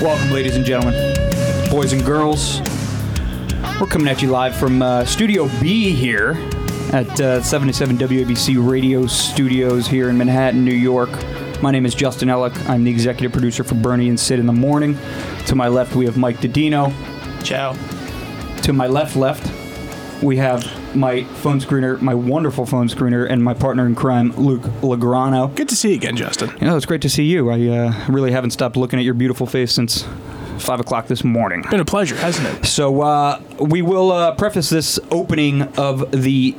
Welcome, ladies and gentlemen, boys and girls. We're coming at you live from uh, Studio B here at uh, 77 WABC Radio Studios here in Manhattan, New York. My name is Justin Ellick. I'm the executive producer for Bernie and Sid in the Morning. To my left, we have Mike Dadino. Ciao. To my left, left, we have my phone screener, my wonderful phone screener, and my partner in crime, Luke Lograno. Good to see you again, Justin. You know, it's great to see you. I uh, really haven't stopped looking at your beautiful face since 5 o'clock this morning. Been a pleasure, hasn't it? So uh, we will uh, preface this opening of the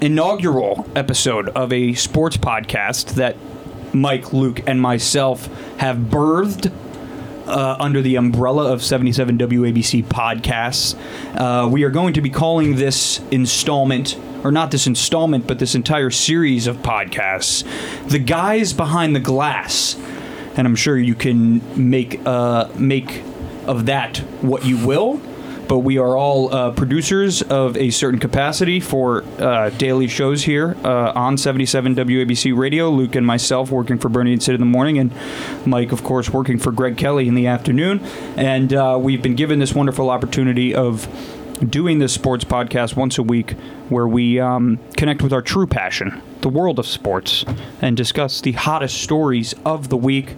inaugural episode of a sports podcast that Mike, Luke, and myself have birthed. Uh, under the umbrella of 77 WABC podcasts. Uh, we are going to be calling this installment, or not this installment, but this entire series of podcasts, The Guys Behind the Glass. And I'm sure you can make uh, make of that what you will. But we are all uh, producers of a certain capacity for uh, daily shows here uh, on 77 WABC Radio. Luke and myself working for Bernie and Sid in the morning, and Mike, of course, working for Greg Kelly in the afternoon. And uh, we've been given this wonderful opportunity of doing this sports podcast once a week where we um, connect with our true passion, the world of sports, and discuss the hottest stories of the week.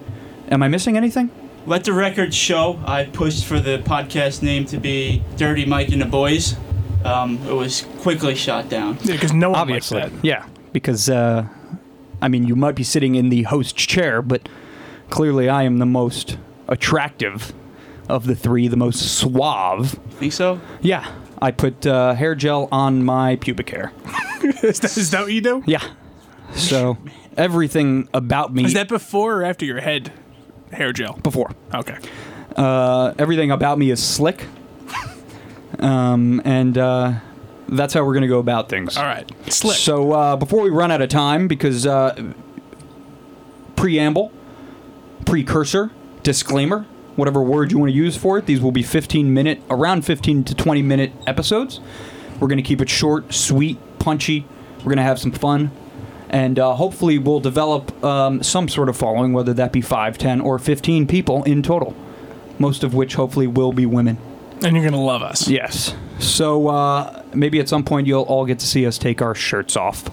Am I missing anything? Let the record show I pushed for the podcast name to be Dirty Mike and the Boys. Um, it was quickly shot down. Yeah, because no one Obviously. likes that. Yeah, because uh, I mean, you might be sitting in the host chair, but clearly I am the most attractive of the three, the most suave. Think so? Yeah, I put uh, hair gel on my pubic hair. is, that, is that what you do? Yeah, so everything about me Is that before or after your head hair gel? before. Okay. Uh, everything about me is slick, um, and uh, that's how we're gonna go about things. All right. Slick. So uh, before we run out of time, because uh, preamble, precursor, disclaimer, whatever word you want to use for it, these will be 15 minute, around 15 to 20 minute episodes. We're going to keep it short, sweet, punchy. We're going to have some fun. And uh, hopefully, we'll develop um, some sort of following, whether that be 5, 10, or 15 people in total. Most of which hopefully will be women. and you're going to love us. Yes. So uh, maybe at some point you'll all get to see us take our shirts off.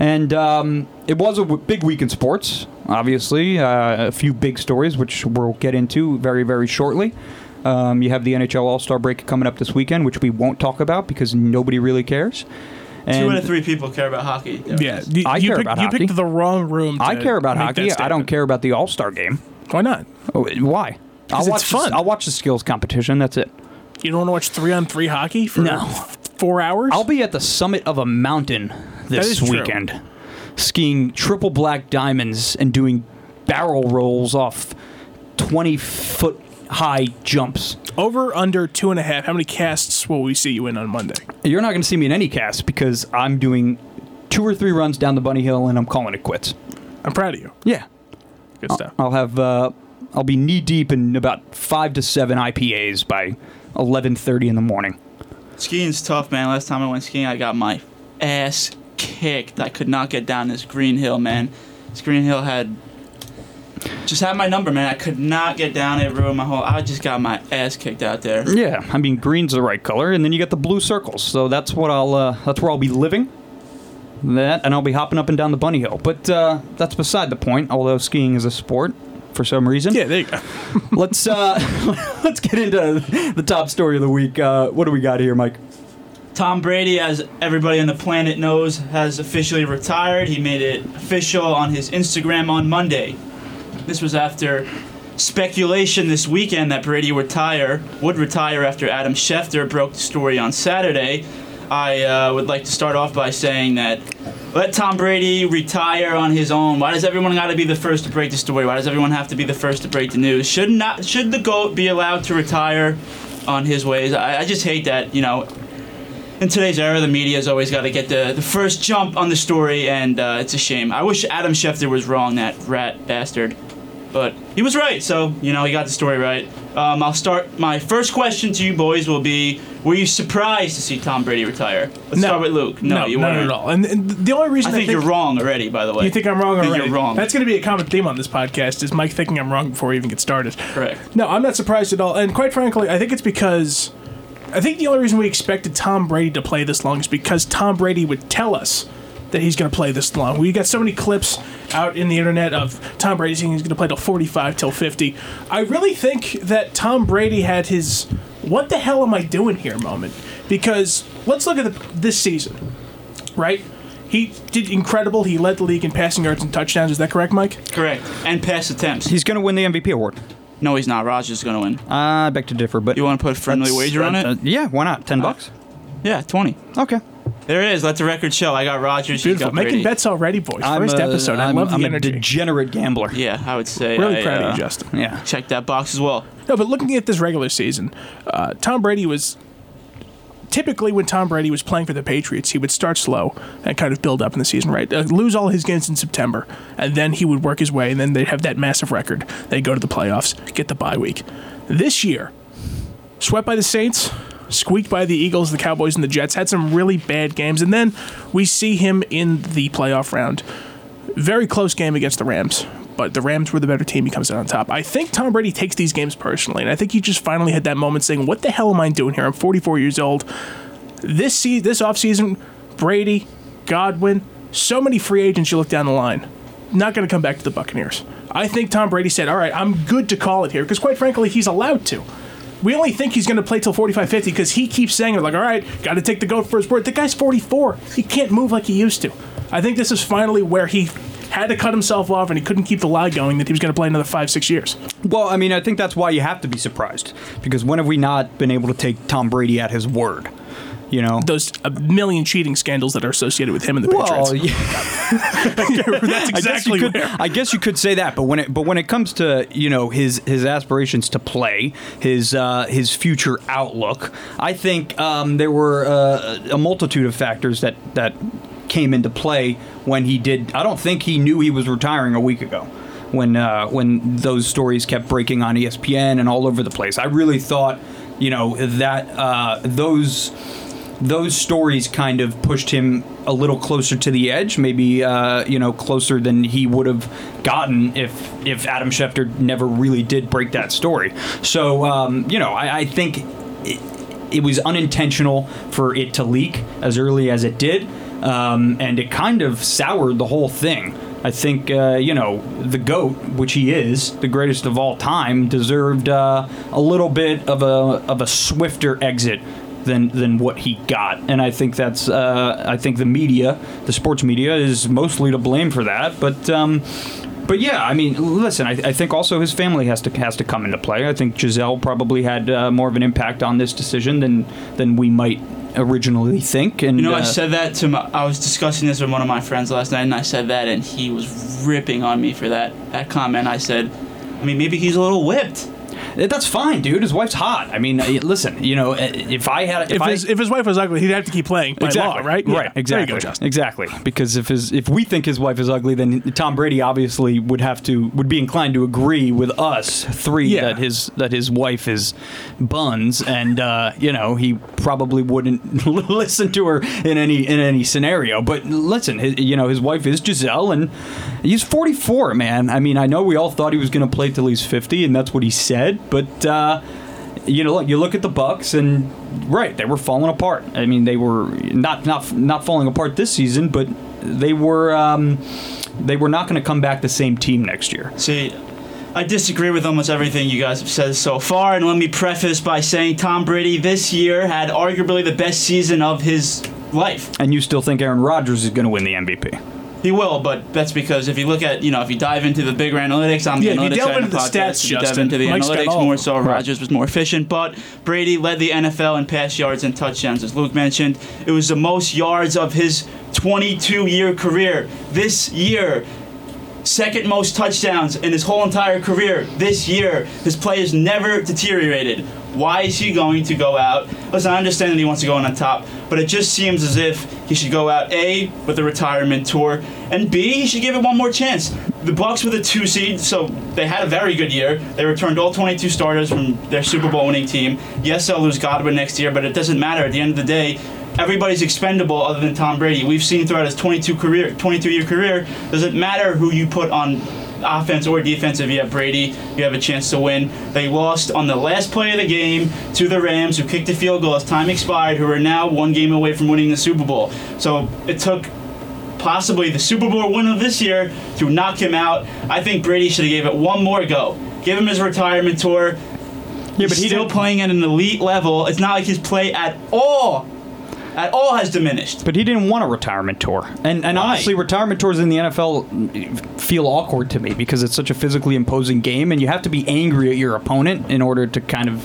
And um, it was a w- big week in sports, obviously. Uh, a few big stories, which we'll get into very, very shortly. Um, you have the NHL All Star break coming up this weekend, which we won't talk about because nobody really cares. And Two out of three people care about hockey. There Yeah. is. You, I you care picked, about you hockey. picked the wrong room. To I care about hockey. I don't care about the All Star game. Why not? Oh, why? I'll it's watch the- fun. I'll watch the skills competition. That's it. You don't want to watch three on three hockey for No. four hours? I'll be at the summit of a mountain this is true. weekend, skiing triple black diamonds and doing barrel rolls off 20 foot high jumps. Over, under, two and a half. How many casts will we see you in on Monday? You're not going to see me in any cast because I'm doing two or three runs down the bunny hill and I'm calling it quits. I'm proud of you. Yeah. Good stuff. I'll have uh, I'll be knee deep in about 5 to 7 IPAs by 11:30 in the morning. Skiing's tough, man. Last time I went skiing, I got my ass kicked. I could not get down this green hill, man. This green hill had just had my number, man. I could not get down it. Ruined my whole. I just got my ass kicked out there. Yeah, I mean green's the right color, and then you got the blue circles. So that's what I'll uh, that's where I'll be living. That and I'll be hopping up and down the bunny hill. But uh, that's beside the point. Although skiing is a sport for some reason. Yeah, there you go. Let's uh, let's get into the top story of the week. Uh, what do we got here, Mike? Tom Brady, as everybody on the planet knows, has officially retired. He made it official on his Instagram on Monday. This was after speculation this weekend that Brady would retire, would retire after Adam Schefter broke the story on Saturday. I uh, would like to start off by saying that let Tom Brady retire on his own. Why does everyone got to be the first to break the story? Why does everyone have to be the first to break the news? Should not should the goat be allowed to retire on his ways? I, I just hate that you know in today's era, the media's always got to get the, the first jump on the story, and uh, it's a shame. I wish Adam Schefter was wrong, that rat bastard. But he was right, so, you know, he got the story right. Um, I'll start. My first question to you boys will be: Were you surprised to see Tom Brady retire? Let's No. start with Luke. No, you weren't at all. And, and the only reason I think, you're wrong already. By the way, You think I'm wrong think already? you're wrong. That's going to be a common theme on this podcast. Is Mike thinking I'm wrong before we even get started? correct. No, I'm not surprised at all. And quite frankly, I think it's because I think the only reason we expected Tom Brady to play this long is because Tom Brady would tell us that he's going to play this long. We got so many clips out in the internet of Tom Brady saying he's going to play till 45, till 50. I really think that Tom Brady had his "What the hell am I doing here?" moment because let's look at the, this season, right? He did incredible. He led the league in passing yards and touchdowns. Is that correct, Mike? Correct. And pass attempts. He's going to win the MVP award. no, he's not. Rodgers is going to win. I beg to differ, but You want to put a friendly wager on it? uh, yeah, why not? Ten bucks. yeah, twenty. Okay. There it is. Let the record show. I got Rodgers. you Beautiful. got Making Brady. bets already, boys. I'm First a- episode. I I'm- love I'm the a energy. degenerate gambler. Yeah, I would say. Really I, proud uh, of you, Justin. Yeah. Check that box as well. No, but looking at this regular season, uh, Tom Brady was typically when Tom Brady was playing for the Patriots, he would start slow and kind of build up in the season, right? Uh, lose all his games in September, and then he would work his way, and then they'd have that massive record. They'd go to the playoffs, get the bye week. This year, swept by the Saints, squeaked by the Eagles, the Cowboys, and the Jets, had some really bad games, and then we see him in the playoff round. Very close game against the Rams, but the Rams were the better team. He comes out on top. I think Tom Brady takes these games personally, and I think he just finally had that moment saying, "What the hell am I doing here? I'm 44 years old. This se- this offseason, Brady, Godwin, so many free agents. You look down the line, not going to come back to the Buccaneers. I think Tom Brady said, "All right, I'm good to call it here," because quite frankly, he's allowed to. We only think he's going to play till 45 50 because he keeps saying it like, all right, got to take the goat for his word. The guy's 44. He can't move like he used to. I think this is finally where he had to cut himself off and he couldn't keep the lie going that he was going to play another five, six years. Well, I mean, I think that's why you have to be surprised because when have we not been able to take Tom Brady at his word? You know. Those a million cheating scandals that are associated with him and the Patriots. Well, yeah. That's I guess you exactly could. where. I guess you could say that, but when it but when it comes to you know his his aspirations to play, his uh, his future outlook, I think um, there were uh, a multitude of factors that that came into play when he did. I don't think he knew he was retiring a week ago. When uh, when those stories kept breaking on ESPN and all over the place, I really thought, you know, that uh, those those stories kind of pushed him a little closer to the edge, maybe uh, you know closer than he would have gotten if if Adam Schefter never really did break that story. So um, you know, I, I think it, it was unintentional for it to leak as early as it did, um, and it kind of soured the whole thing. I think uh, you know the goat, which he is, the greatest of all time, deserved uh, a little bit of a of a swifter exit than than what he got, and I think that's uh, I think the media, the sports media, is mostly to blame for that. But um, but yeah, I mean, listen, I, I think also his family has to has to come into play. I think Gisele probably had uh, more of an impact on this decision than than we might originally think. And You know, uh, I said that to my. I was discussing this with one of my friends last night, and I said that, and he was ripping on me for that that comment. I said, I mean, maybe he's a little whipped. That's fine, dude. His wife's hot. I mean, uh, listen, you know, uh, if I had if, If I, his, if his wife was ugly, he'd have to keep playing by exactly law, right? Yeah. Right. Exactly. There you go, Exactly. Because if his if we think his wife is ugly, then Tom Brady obviously would have to would be inclined to agree with us three Yeah. that his that his wife is buns, and uh, you know he probably wouldn't listen to her in any in any scenario. But listen, his, you know his wife is Gisele, and he's 44, man. I mean, I know we all thought he was going to play till he's 50, and that's what he said, but. Uh, you know, look, you look at the Bucks, and right, they were falling apart. I mean, they were not not not falling apart this season, but they were um, they were not going to come back the same team next year. See, I disagree with almost everything you guys have said so far, and let me preface by saying Tom Brady this year had arguably the best season of his life. And you still think Aaron Rodgers is going to win the MVP? He will, but that's because if you look at, you know, if you dive into the bigger analytics, I'm Yeah, the analytics delve side of into the podcast, stats, if you dive into the Mike's analytics more so, Rodgers was more efficient, but Brady led the NFL in pass yards and touchdowns, as Luke mentioned. It was the most yards of his 22-year career. This year, second most touchdowns in his whole entire career. This year, his play has never deteriorated. Why is he going to go out? Listen, I understand that he wants to go on top, but it just seems as if he should go out A with a retirement tour, and B he should give it one more chance. The Bucks were the two seed, so they had a very good year. They returned all 22 starters from their Super Bowl winning team. Yes, they'll lose Godwin next year, but it doesn't matter. At the end of the day, everybody's expendable other than Tom Brady. We've seen throughout his 22 career, 22 year career, doesn't matter who you put on offense or defense. If you have Brady, you have a chance to win. They lost on the last play of the game to the Rams, who kicked a field goal as time expired, who are now one game away from winning the Super Bowl. So it took possibly the Super Bowl win of this year to knock him out. I think Brady should have gave it one more go. Give him his retirement tour. Yeah, He's but he still didn't- playing at an elite level. It's not like his play at all, at all has diminished. But he didn't want a retirement tour, and and Why? honestly, retirement tours in the NFL feel awkward to me because it's such a physically imposing game, and you have to be angry at your opponent in order to kind of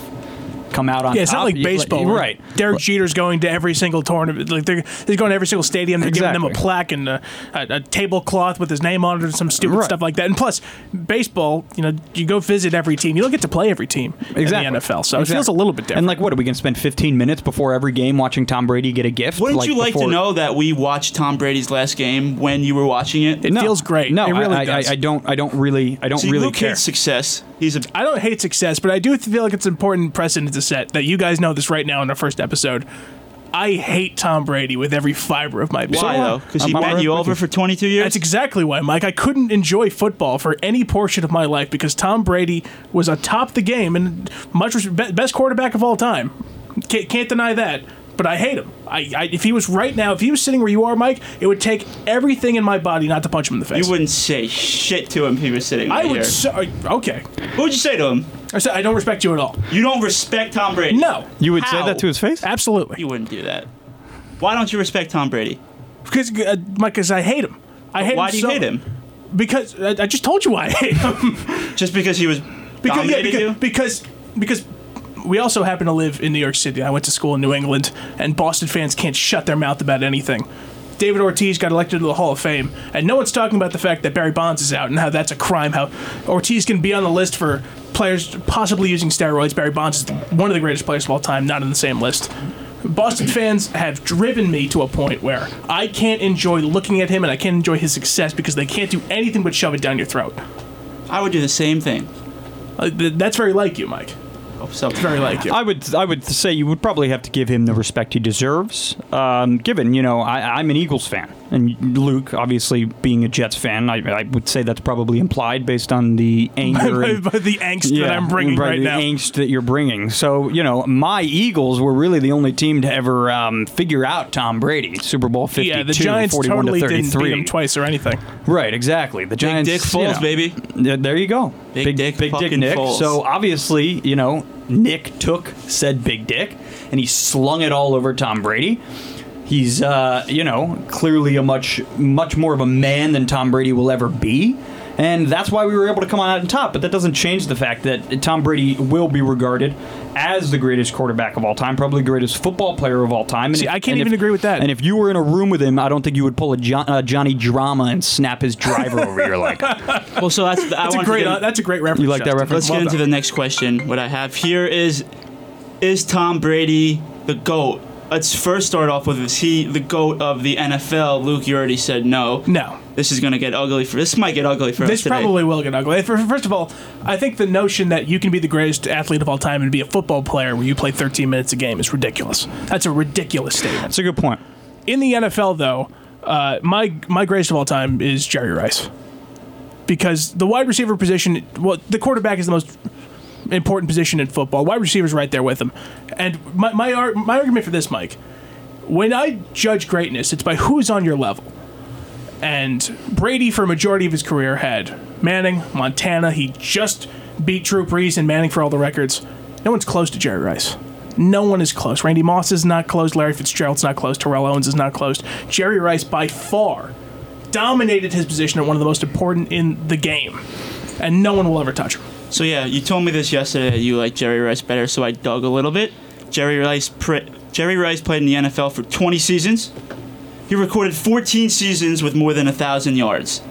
come out on Yeah, it's top. not like You- baseball, where right? Derek Jeter's going to every single tournament. Like they're, they're going to every single stadium. They're giving them a plaque and a, a, a tablecloth with his name on it and some stupid Right. stuff like that. And plus, baseball, you know, you go visit every team. You don't get to play every team Exactly. in the NFL, so it feels a little bit different. And like, what are we going to spend 15 minutes before every game watching Tom Brady get a gift? Wouldn't you like before- to know that we watched Tom Brady's last game when you were watching it? It feels great. No, It really I, I, does. I don't. I don't really. I don't See, really Luke care. hates success. He's a I don't hate success, but I do feel like it's important precedent to set that you guys know this right now in our first episode. I hate Tom Brady with every fiber of my being. why though? Because he I'm- I'm bent you over for 22 years. That's exactly why, Mike. I couldn't enjoy football for any portion of my life because Tom Brady was atop the game and much res- best quarterback of all time. Can't, can't deny that. But I hate him. I, I if he was right now, if he was sitting where you are, Mike, it would take everything in my body not to punch him in the face. you wouldn't say shit to him if he was sitting I would. here. So, okay. What would you say to him? I said I don't respect you at all. You don't respect Tom Brady. No, you would say How? that to his face? absolutely. You wouldn't do that. Why don't you respect Tom Brady? Because, uh, Mike, because I hate him. I hate him. Why him do you so- hate him? Because uh, I just told you why I hate him. Just because he was because, yeah, dominated because, you? because because we also happen to live in New York City. I went to school in New England, and Boston fans can't shut their mouth about anything. David Ortiz got elected to the Hall of Fame, and no one's talking about the fact that Barry Bonds is out and how that's a crime. How Ortiz can be on the list for players possibly using steroids. Barry Bonds is one of the greatest players of all time, not in the same list. Boston fans have driven me to a point where I can't enjoy looking at him and I can't enjoy his success because they can't do anything but shove it down your throat. I would do the same thing. Uh, th- that's very like you, Mike. Oh, so Very like you. I would I would say you would probably have to give him the respect he deserves. Um, given you know I, I'm an Eagles fan, and Luke obviously being a Jets fan, I, I would say that's probably implied based on the anger and by the angst that I'm bringing right, now. the now. angst that you're bringing. So you know, my Eagles were really the only team to ever um, figure out Tom Brady. Super Bowl 52, yeah, the Giants 41 totally to didn't 33. beat him twice or anything. Right, exactly. The Giants, Dick you Foles, know, baby. there you go. Big Dick big Dick Nick. Foles. So obviously, you know, Nick took said Big Dick and he slung it all over Tom Brady. He's, uh, you know, clearly a much, much more of a man than Tom Brady will ever be. And that's why we were able to come on out on top. But that doesn't change the fact that Tom Brady will be regarded as the greatest quarterback of all time, probably the greatest football player of all time. And See, if- I can't and even if- agree with that. And if you were in a room with him, I don't think you would pull a John, uh, Johnny Drama and snap his driver over your leg. Well, so that's, I That's a great. get- uh, that's a great reference. You like that reference? Let's Well get into done. the next question. What I have here is Is Tom Brady the GOAT? Let's first start off with is he the GOAT of the NFL? Luke, you already said no. No. This is going to get ugly for this might get ugly for This us today. probably will get ugly. First of all, I think the notion that you can be the greatest athlete of all time and be a football player where you play 13 minutes a game is ridiculous. That's a ridiculous statement. That's a good point. In the NFL, though, uh, my my greatest of all time is Jerry Rice, because the wide receiver position, well, the quarterback is the most important position in football. Wide receiver's right there with him, and my my ar- my argument for this, Mike, when I judge greatness, it's by who's on your level. And Brady, for a majority of his career, had Manning, Montana. He just beat Drew Brees and Manning for all the records. No one's close to Jerry Rice. No one is close. Randy Moss is not close. Larry Fitzgerald's not close. Terrell Owens is not close. Jerry Rice, by far, dominated his position at one of the most important in the game. And no one will ever touch him. So yeah, you told me this yesterday that you like Jerry Rice better, so I dug a little bit. Jerry Rice pre- Jerry Rice played in the NFL for 20 seasons. He recorded 14 seasons with more than 1,000 yards.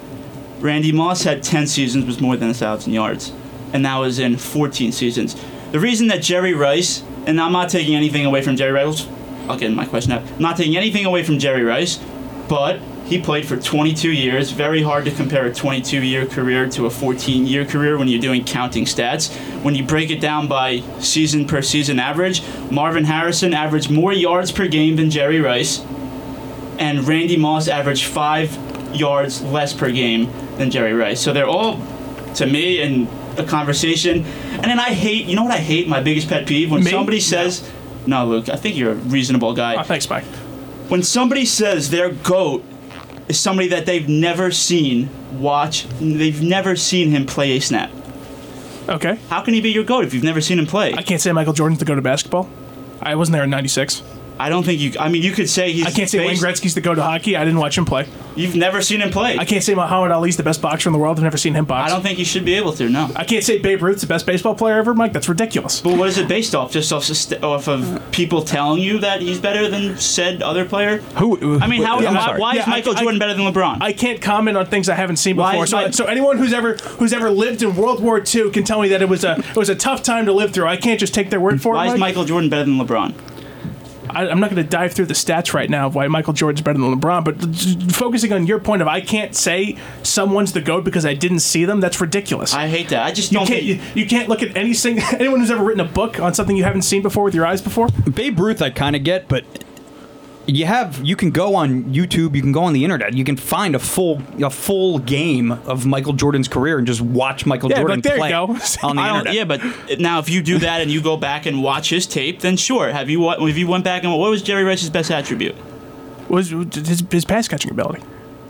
Randy Moss had 10 seasons with more than 1,000 yards, and that was in 14 seasons. The reason that Jerry Rice, and I'm not taking anything away from Jerry Rice, I'll get my question now. I'm not taking anything away from Jerry Rice, but he played for 22 years. Very hard to compare a 22 year career to a 14 year career when you're doing counting stats. When you break it down by season per season average, Marvin Harrison averaged more yards per game than Jerry Rice, and Randy Moss averaged five yards less per game than Jerry Rice. So they're all, to me, in a conversation. And then I hate, you know what I hate? My biggest pet peeve when Me? somebody says, no, Luke, I think you're a reasonable guy Oh, thanks, Mike. when somebody says their goat is somebody that they've never seen watch, they've never seen him play a snap. Okay. How can he be your goat if you've never seen him play? I can't say Michael Jordan's the go to basketball. I wasn't there in '96. I don't think you. I mean, you could say he's. I can't say Wayne based- Gretzky's the go to hockey. I didn't watch him play. You've never seen him play. I can't say Muhammad Ali's the best boxer in the world. I've never seen him box. I don't think you should be able to. No. I can't say Babe Ruth's the best baseball player ever, Mike. That's ridiculous. But what is it based off? Just off, st- off of people telling you that he's better than said other player? Who? Uh, I mean, how? Yeah, why, why is Yeah, I- Michael I- Jordan better than LeBron? I can't comment on things I haven't seen Why before. So, my- so anyone who's ever who's ever lived in World War II can tell me that it was a it was a tough time to live through. I can't just take their word for it. why it. is Mike. Michael Jordan better than LeBron? I, I'm not going to dive through the stats right now of why Michael Jordan's better than LeBron, but focusing on your point of I can't say someone's the goat because I didn't see them. That's ridiculous. I hate that. I just you don't can't think. you, you can't look at any single anyone who's ever written a book on something you haven't seen before with your eyes before. Babe Ruth, I kind of get, but you have you can go on YouTube, you can go on the internet, you can find a full a full game of Michael Jordan's career and just watch Michael Yeah, Jordan like, there you play go. on the I internet. yeah, but now if you do that and you go back and watch his tape, then sure. Have you if you went back and what was Jerry Rice's best attribute? Was his, his pass catching ability?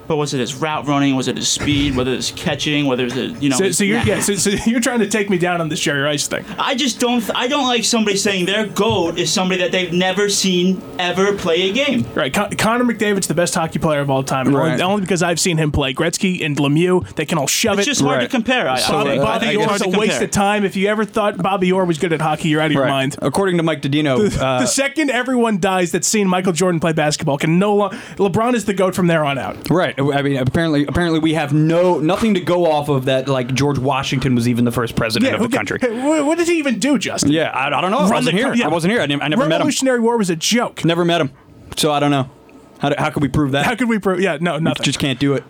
But was it his route running? Was it his speed? Whether it's catching? Whether it's you know? So, so you're Nah. yeah, so, so you're trying to take me down on this Jerry Rice thing. I just don't. I don't like somebody saying their goat is somebody that they've never seen ever play a game. Right, Con- Connor McDavid's the best hockey player of all time, Right. only, only because I've seen him play. Gretzky and Lemieux, they can all shove It's it. It's just hard to compare. I, So, I Bobby, think, uh, I Bobby think it's Orr's a waste of time. If you ever thought Bobby Orr was good at hockey, you're out of your mind. According to Mike Dadino, uh, the second everyone dies that's seen Michael Jordan play basketball can no longer. LeBron is the goat from there on out. right. I mean, apparently, apparently, we have no nothing to go off of that. Like George Washington was even the first president of the country. What, did he even do, Justin? Yeah, I, I don't know. I Run wasn't the here. yeah. I wasn't here. I, didn't, I never met him. Revolutionary War was a joke. Never met him. So I don't know. How, do, how could we prove that? How could we prove? Yeah, no, nothing. Just can't do it.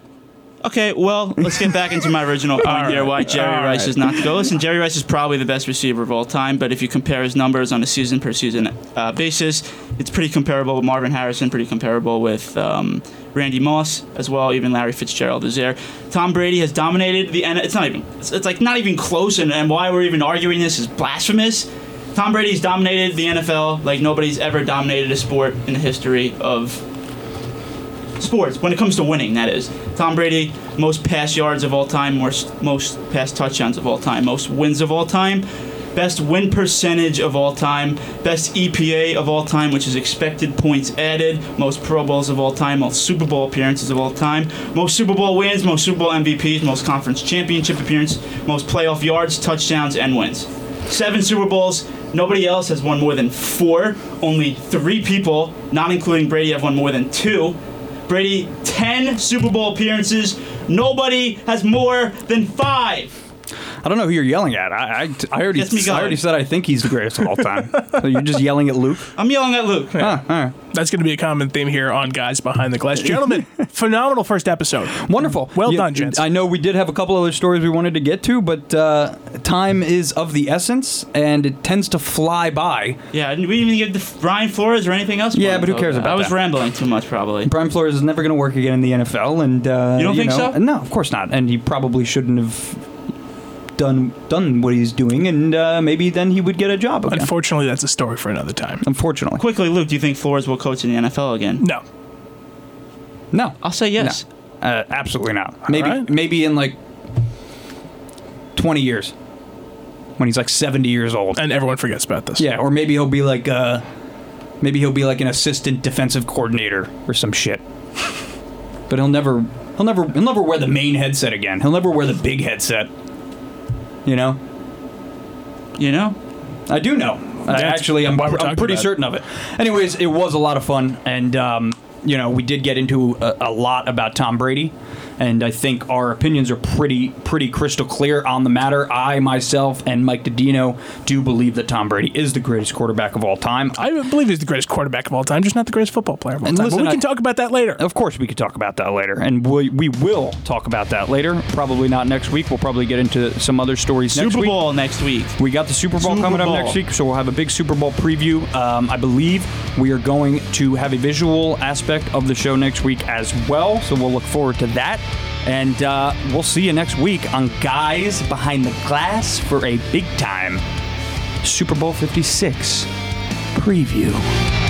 Okay, well, let's get back into my original point here. Why Jerry All Rice right. is not to go. Listen, Jerry Rice is probably the best receiver of all time, but if you compare his numbers on a season per season uh, basis, it's pretty comparable with Marvin Harrison, pretty comparable with um, Randy Moss as well. Even Larry Fitzgerald is there. Tom Brady has dominated the. N- It's not even. It's, it's like not even close, and, and why we're even arguing this is blasphemous. Tom Brady's dominated the NFL like nobody's ever dominated a sport in the history of sports when it comes to winning that is. Tom brady most pass yards of all time most, most pass touchdowns of all time most wins of all time best win percentage of all time best epa of all time which is expected points added most pro bowls of all time most super bowl appearances of all time most super bowl wins most super bowl mvps most conference championship appearance most playoff yards touchdowns and wins. Seven super bowls nobody else has won more than four only three people not including brady have won more than two Brady, 10 Super Bowl appearances. Nobody has more than five. I don't know who you're yelling at. I, I, I already, Gets me I going. already said I think he's the greatest of all time. so you're just yelling at Luke. I'm yelling at Luke. Ah, all right. That's going to be a common theme here on Guys Behind the Glass. Gentlemen, phenomenal first episode. Wonderful. Well Yeah, done, gents. I know we did have a couple other stories we wanted to get to, but uh, time is of the essence, and it tends to fly by. Yeah, and we didn't even get the Brian Flores or anything else. Yeah, but who cares about that? I was that? rambling too much, probably. Brian Flores is never going to work again in the NFL, and uh, You don't think know, so? No, of course not. And he probably shouldn't have done done what he's doing, and uh, maybe then he would get a job again. Unfortunately, that's a story for another time. Unfortunately, Quickly, Luke, do you think Flores will coach in the NFL again? No. no, I'll say yes. no, uh, absolutely not. Maybe right. maybe in like twenty years, when he's like seventy years old. And everyone forgets about this. Yeah, or maybe he'll be like uh maybe he'll be like an assistant defensive coordinator or some shit. But he'll never he'll never he'll never wear the main headset again. He'll never wear the big headset. You know? You know? I do know. I actually I'm, I'm pretty certain of it. Anyways, it was a lot of fun and um you know, we did get into a, a lot about Tom Brady. And I think our opinions are pretty pretty crystal clear on the matter. I myself and Mike Dadino do believe that Tom Brady is the greatest quarterback of all time. I believe he's the greatest quarterback of all time, just not the greatest football player of all And time. listen, but we I- can talk about that later. Of course, we can talk about that later, and we, we will talk about that later. Probably not next week. We'll probably get into some other stories next Super week. Bowl next week. We got the Super Bowl Super coming Bowl. up next week, so we'll have a big Super Bowl preview. Um, I believe we are going to have a visual aspect of the show next week as well, so we'll look forward to that. And uh, we'll see you next week on Guys Behind the Glass for a big time Super Bowl 56 preview.